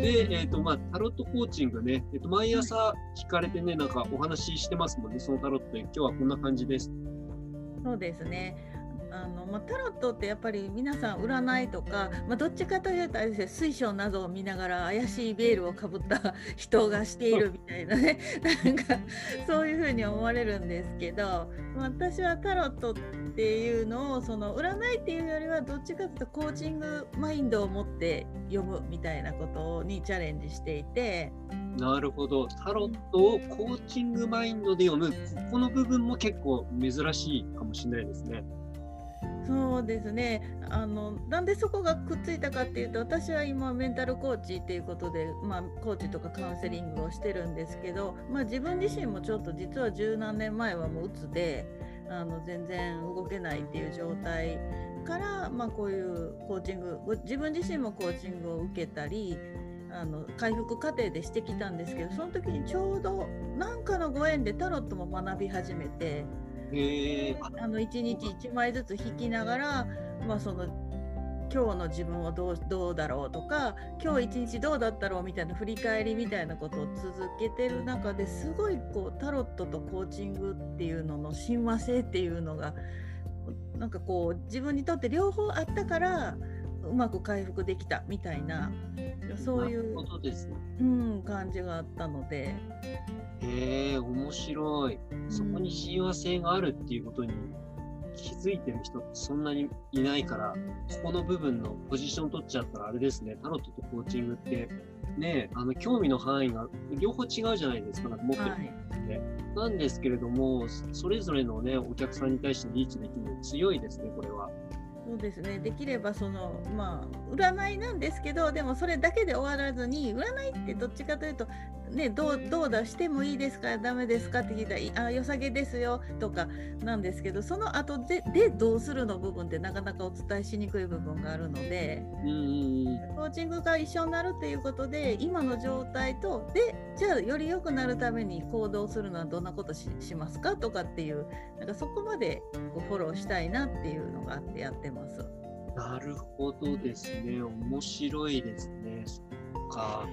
で、えっ、と、まあ、タロットコーチングね、えっ、と、毎朝聞かれてね、なんかお話ししてますもんね、そのタロットで、今日はこんな感じです。そうですね。あのまあ、タロットってやっぱり皆さん占いとか、まあ、どっちかというとあれですね水晶などを見ながら怪しいベールをかぶった人がしているみたいなねなんかそういうふうに思われるんですけど、まあ、私はタロットっていうのをその占いっていうよりはどっちかというとコーチングマインドを持って読むみたいなことにチャレンジしていて。なるほど。タロットをコーチングマインドで読む、ここの部分も結構珍しいかもしれないですね。そうですねあのなんでそこがくっついたかっていうと私は今メンタルコーチっていうことで、まあ、コーチとかカウンセリングをしてるんですけど、まあ、自分自身もちょっと実は十何年前はもううつであの全然動けないっていう状態から、まあ、こういうコーチング自分自身もコーチングを受けたりあの回復過程でしてきたんですけどその時にちょうど何かのご縁でタロットも学び始めて。あの1日1枚ずつ引きながら、まあ、その今日の自分はどうどうだろうとか今日一日どうだったろうみたいな振り返りみたいなことを続けてる中ですごいこうタロットとコーチングっていうのの親和性っていうのがなんかこう自分にとって両方あったからうまく回復できたみたいなそういう、うん、感じがあったので。へえ面白い。そこに親和性があるっていうことに気づいてる人ってそんなにいないから、ここの部分のポジション取っちゃったらあれですね、タロットとコーチングって、ね、あの興味の範囲が両方違うじゃないですか、なんか持ってるって、はい。なんですけれども、それぞれのね、お客さんに対してリーチできるの強いですね、これは。そうですね。できればそのまあ占いなんですけどでもそれだけで終わらずに占いってどっちかというとね、どうどうだしてもいいですかダメですかって聞いたら「あ良さげですよ」とかなんですけどその後ででどうするの部分ってなかなかお伝えしにくい部分があるのでコーチングが一緒になるっていうことで今の状態とでじゃあより良くなるために行動するのはどんなことししますかとかっていうなんかそこまでこうフォローしたいなっていうのがあってやってます。なるほどですね面白いですね。そっか